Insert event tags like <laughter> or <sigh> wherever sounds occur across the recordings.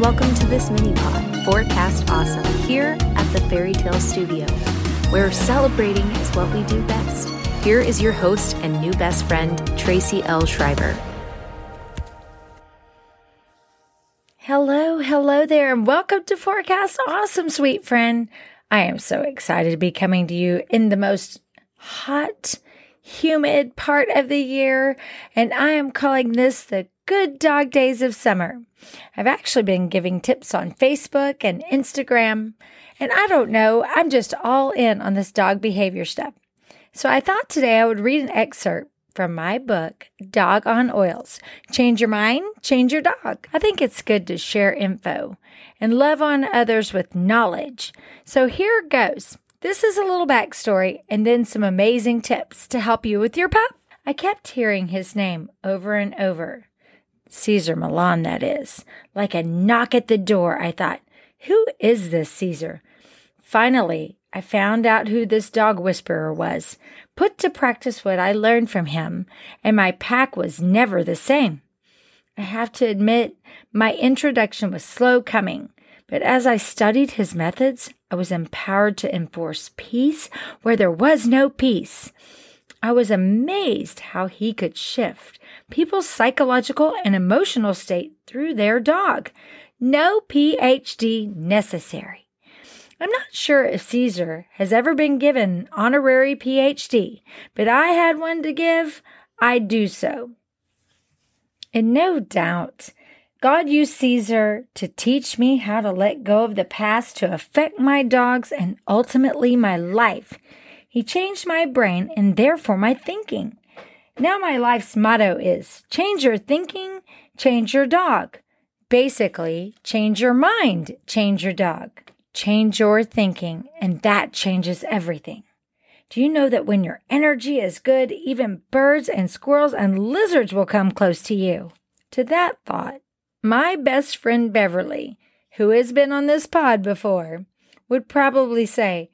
welcome to this mini pod, Forecast Awesome, here at the Fairy Tale Studio, where celebrating is what we do best. Here is your host and new best friend, Tracy L. Schreiber. Hello, hello there, and welcome to Forecast Awesome, sweet friend. I am so excited to be coming to you in the most hot, humid part of the year, and I am calling this the good dog days of summer. I've actually been giving tips on Facebook and Instagram, and I don't know, I'm just all in on this dog behavior stuff. So I thought today I would read an excerpt from my book, Dog on Oils Change Your Mind, Change Your Dog. I think it's good to share info and love on others with knowledge. So here goes. This is a little backstory and then some amazing tips to help you with your pup. I kept hearing his name over and over. Cesar Millan, that is. Like a knock at the door, I thought, who is this Cesar? Finally, I found out who this dog whisperer was, put to practice what I learned from him, and my pack was never the same. I have to admit, my introduction was slow coming, but as I studied his methods, I was empowered to enforce peace where there was no peace. I was amazed how he could shift people's psychological and emotional state through their dog. No PhD necessary. I'm not sure if Cesar has ever been given honorary PhD, but I had one to give, I'd do so. And no doubt, God used Cesar to teach me how to let go of the past to affect my dogs and ultimately my life. He changed my brain and therefore my thinking. Now my life's motto is change your thinking, change your dog. Basically, change your mind, change your dog. Change your thinking, and that changes everything. Do you know that when your energy is good, even birds and squirrels and lizards will come close to you? To that thought, my best friend Beverly, who has been on this pod before, would probably say,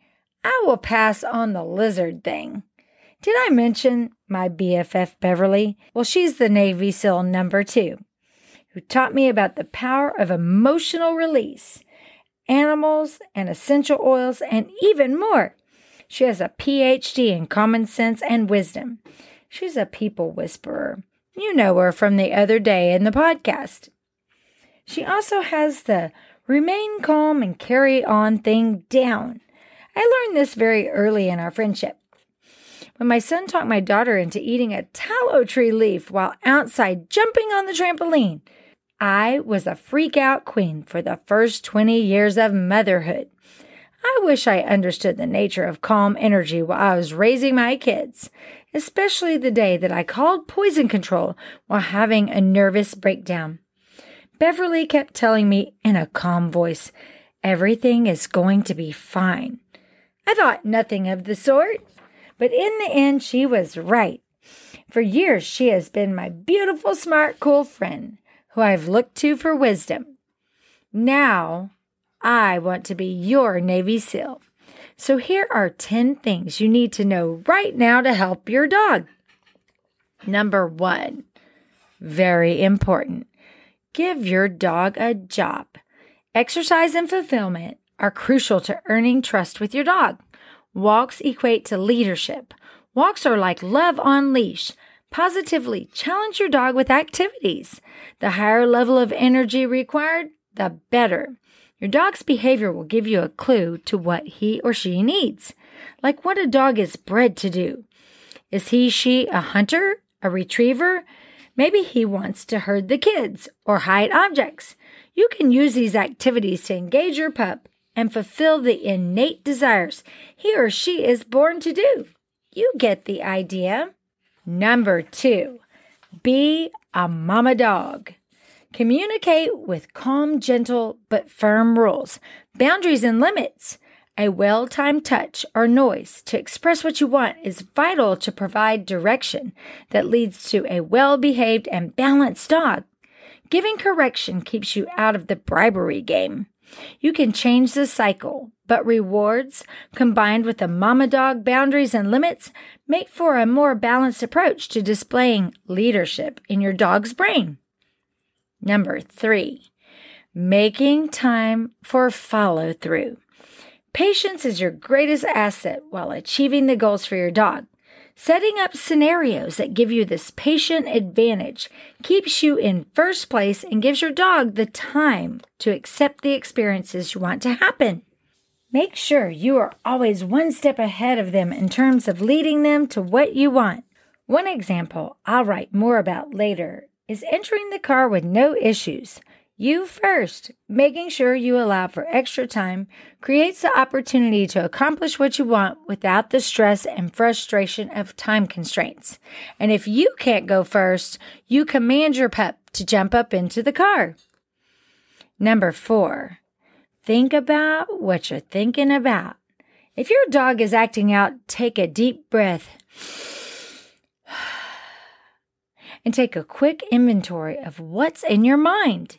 I will pass on the lizard thing. Did I mention my BFF Beverly? Well, she's the Navy SEAL number two, who taught me about the power of emotional release animals, and essential oils, and even more. She has a PhD in common sense and wisdom. She's a people whisperer. You know her from the other day in the podcast. She also has the remain calm and carry on thing down. I learned this very early in our friendship. When my son talked my daughter into eating a tallow tree leaf while outside jumping on the trampoline, I was a freak out queen for the first 20 years of motherhood. I wish I understood the nature of calm energy while I was raising my kids, especially the day that I called poison control while having a nervous breakdown. Beverly kept telling me in a calm voice, Everything is going to be fine. I thought nothing of the sort, but in the end, she was right. For years, she has been my beautiful, smart, cool friend who I've looked to for wisdom. Now I want to be your Navy SEAL. So here are 10 things you need to know right now to help your dog. Number one, very important. Give your dog a job. Exercise and fulfillment are crucial to earning trust with your dog. Walks equate to leadership. Walks are like love on leash. Positively challenge your dog with activities. The higher level of energy required, the better. Your dog's behavior will give you a clue to what he or she needs, like what a dog is bred to do. Is he, she a hunter, a retriever? Maybe he wants to herd the kids or hide objects. You can use these activities to engage your pup and fulfill the innate desires he or she is born to do. You get the idea. Number two, be a mama dog. Communicate with calm, gentle, but firm rules, boundaries, and limits. A well timed touch or noise to express what you want is vital to provide direction that leads to a well behaved and balanced dog. Giving correction keeps you out of the bribery game. You can change the cycle, but rewards combined with the mama dog boundaries and limits make for a more balanced approach to displaying leadership in your dog's brain. Number three, Making time for follow through. Patience is your greatest asset while achieving the goals for your dog. Setting up scenarios that give you this patient advantage keeps you in first place and gives your dog the time to accept the experiences you want to happen. Make sure you are always one step ahead of them in terms of leading them to what you want. One example I'll write more about later is entering the car with no issues. You first, making sure you allow for extra time creates the opportunity to accomplish what you want without the stress and frustration of time constraints. And if you can't go first, you command your pup to jump up into the car. Number four, think about what you're thinking about. If your dog is acting out, take a deep breath <sighs> and take a quick inventory of what's in your mind.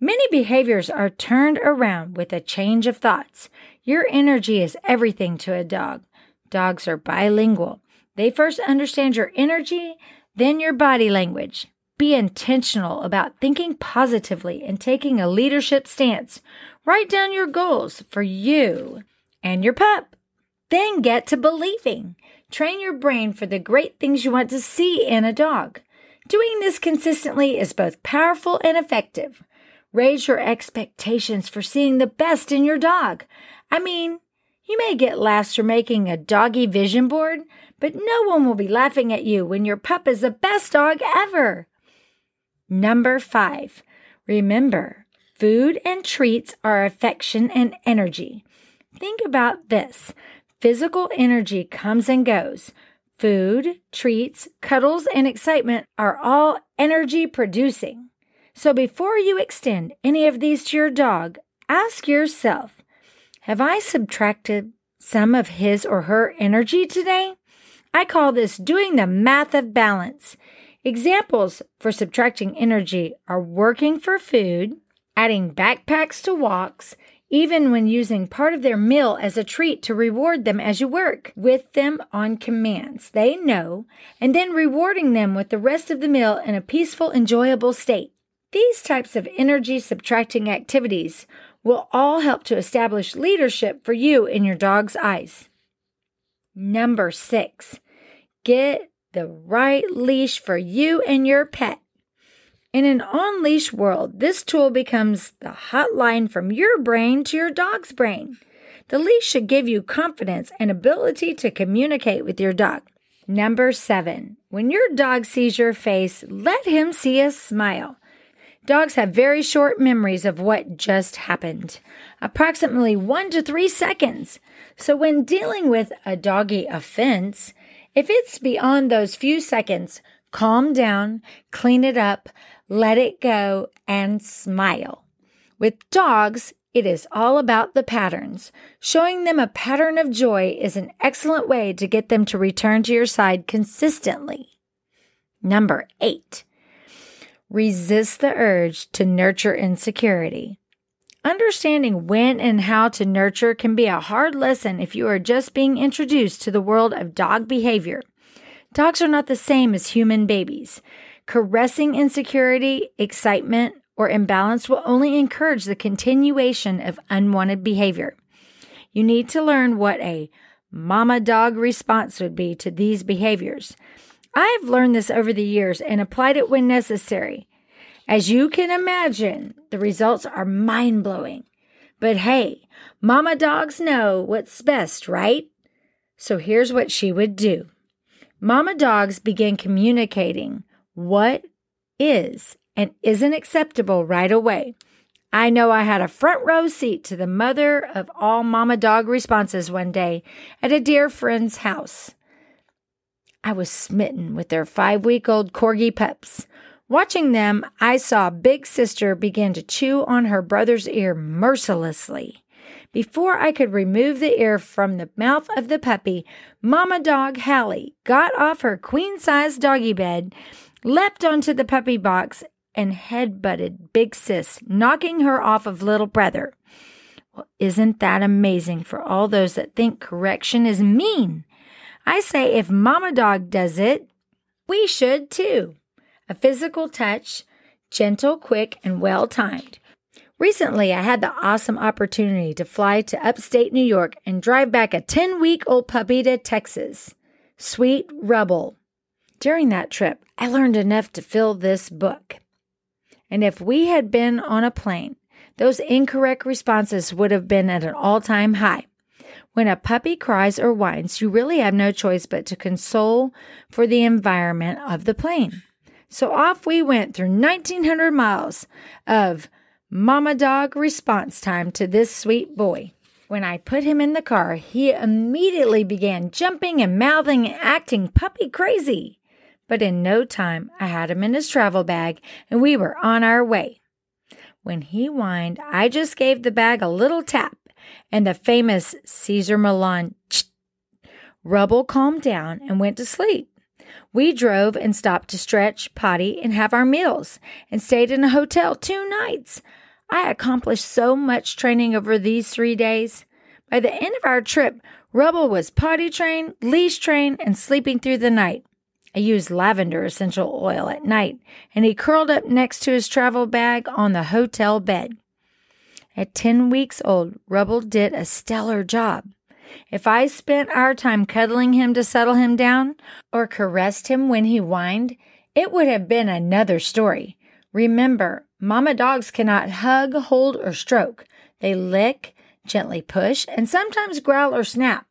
Many behaviors are turned around with a change of thoughts. Your energy is everything to a dog. Dogs are bilingual. They first understand your energy, then your body language. Be intentional about thinking positively and taking a leadership stance. Write down your goals for you and your pup. Then get to believing. Train your brain for the great things you want to see in a dog. Doing this consistently is both powerful and effective. Raise your expectations for seeing the best in your dog. I mean, you may get laughs for making a doggy vision board, but no one will be laughing at you when your pup is the best dog ever. Number five, remember food and treats are affection and energy. Think about this physical energy comes and goes. Food, treats, cuddles, and excitement are all energy producing. So before you extend any of these to your dog, ask yourself Have I subtracted some of his or her energy today? I call this doing the math of balance. Examples for subtracting energy are working for food, adding backpacks to walks, even when using part of their meal as a treat to reward them as you work with them on commands they know, and then rewarding them with the rest of the meal in a peaceful, enjoyable state. These types of energy subtracting activities will all help to establish leadership for you in your dog's eyes. Number six, get the right leash for you and your pet. In an on leash world, this tool becomes the hotline from your brain to your dog's brain. The leash should give you confidence and ability to communicate with your dog. Number seven, when your dog sees your face, let him see a smile. Dogs have very short memories of what just happened, approximately one to three seconds. So, when dealing with a doggy offense, if it's beyond those few seconds, calm down, clean it up, let it go, and smile. With dogs, it is all about the patterns. Showing them a pattern of joy is an excellent way to get them to return to your side consistently. Number eight, Resist the urge to nurture insecurity. Understanding when and how to nurture can be a hard lesson if you are just being introduced to the world of dog behavior. Dogs are not the same as human babies. Caressing insecurity, excitement, or imbalance will only encourage the continuation of unwanted behavior. You need to learn what a mama dog response would be to these behaviors. I have learned this over the years and applied it when necessary. As you can imagine, the results are mind blowing. But hey, mama dogs know what's best, right? So here's what she would do Mama dogs begin communicating what is and isn't acceptable right away. I know I had a front row seat to the mother of all mama dog responses one day at a dear friend's house. I was smitten with their five week old corgi pups. Watching them, I saw Big Sister begin to chew on her brother's ear mercilessly. Before I could remove the ear from the mouth of the puppy, Mama Dog Hallie got off her queen size doggy bed, leapt onto the puppy box, and head butted Big Sis, knocking her off of Little Brother. Well, isn't that amazing for all those that think correction is mean? I say if Mama Dog does it, we should too. A physical touch, gentle, quick, and well timed. Recently, I had the awesome opportunity to fly to upstate New York and drive back a 10 week old puppy to Texas. Sweet Rubble. During that trip, I learned enough to fill this book. And if we had been on a plane, those incorrect responses would have been at an all time high. When a puppy cries or whines, you really have no choice but to console for the environment of the plane. So off we went through 1900 miles of mama dog response time to this sweet boy. When I put him in the car, he immediately began jumping and mouthing and acting puppy crazy. But in no time, I had him in his travel bag and we were on our way. When he whined, I just gave the bag a little tap and the famous Cesar Millan Rubble calmed down and went to sleep. We drove and stopped to stretch, potty, and have our meals, and stayed in a hotel two nights. I accomplished so much training over these three days. By the end of our trip, Rubble was potty trained, leash trained, and sleeping through the night. I used lavender essential oil at night, and he curled up next to his travel bag on the hotel bed. At 10 weeks old, Rubble did a stellar job. If I spent our time cuddling him to settle him down or caressed him when he whined, it would have been another story. Remember, mama dogs cannot hug, hold, or stroke. They lick, gently push, and sometimes growl or snap.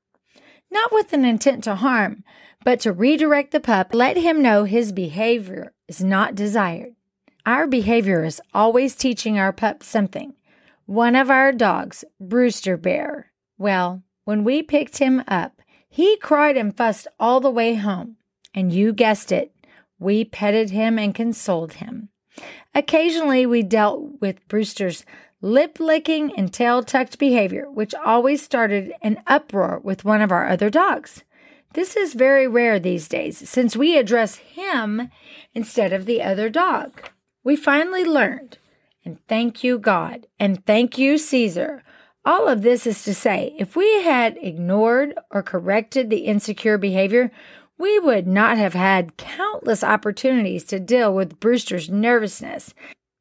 Not with an intent to harm, but to redirect the pup, let him know his behavior is not desired. Our behavior is always teaching our pup something. One of our dogs, Brewster Bear, well, when we picked him up, he cried and fussed all the way home. And you guessed it, we petted him and consoled him. Occasionally, we dealt with Brewster's lip licking and tail tucked behavior, which always started an uproar with one of our other dogs. This is very rare these days since we address him instead of the other dog. We finally learned, and thank you, God, and thank you, Cesar. All of this is to say, if we had ignored or corrected the insecure behavior, we would not have had countless opportunities to deal with Brewster's nervousness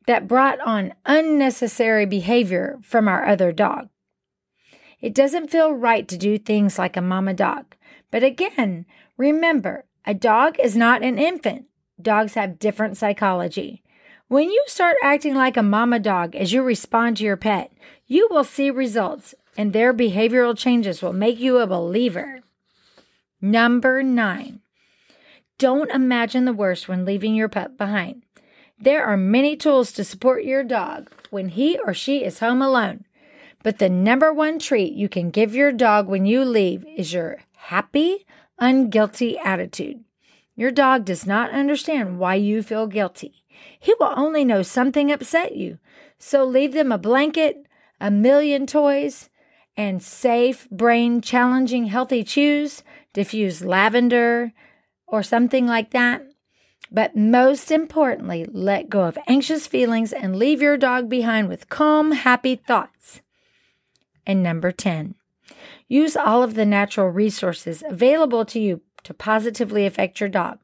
that brought on unnecessary behavior from our other dog. It doesn't feel right to do things like a mama dog. But again, remember, a dog is not an infant. Dogs have different psychology. When you start acting like a mama dog as you respond to your pet, you will see results and their behavioral changes will make you a believer. Number nine, don't imagine the worst when leaving your pet behind. There are many tools to support your dog when he or she is home alone. But the number one treat you can give your dog when you leave is your happy, unguilty attitude. Your dog does not understand why you feel guilty. He will only know something upset you. So leave them a blanket, a million toys, and safe, brain challenging, healthy chews, diffuse lavender, or something like that. But most importantly, let go of anxious feelings and leave your dog behind with calm, happy thoughts. And number 10, use all of the natural resources available to you to positively affect your dog.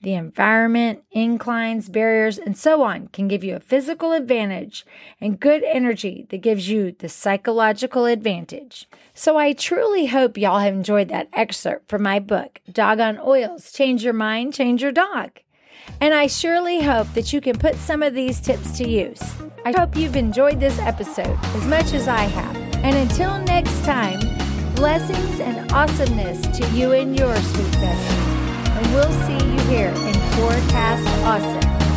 The environment, inclines, barriers, and so on can give you a physical advantage and good energy that gives you the psychological advantage. So I truly hope y'all have enjoyed that excerpt from my book, Dog on Oils Change Your Mind, Change Your Dog. And I surely hope that you can put some of these tips to use. I hope you've enjoyed this episode as much as I have. And until next time, blessings and awesomeness to you and your sweet and we'll see you here in Forecast Awesome.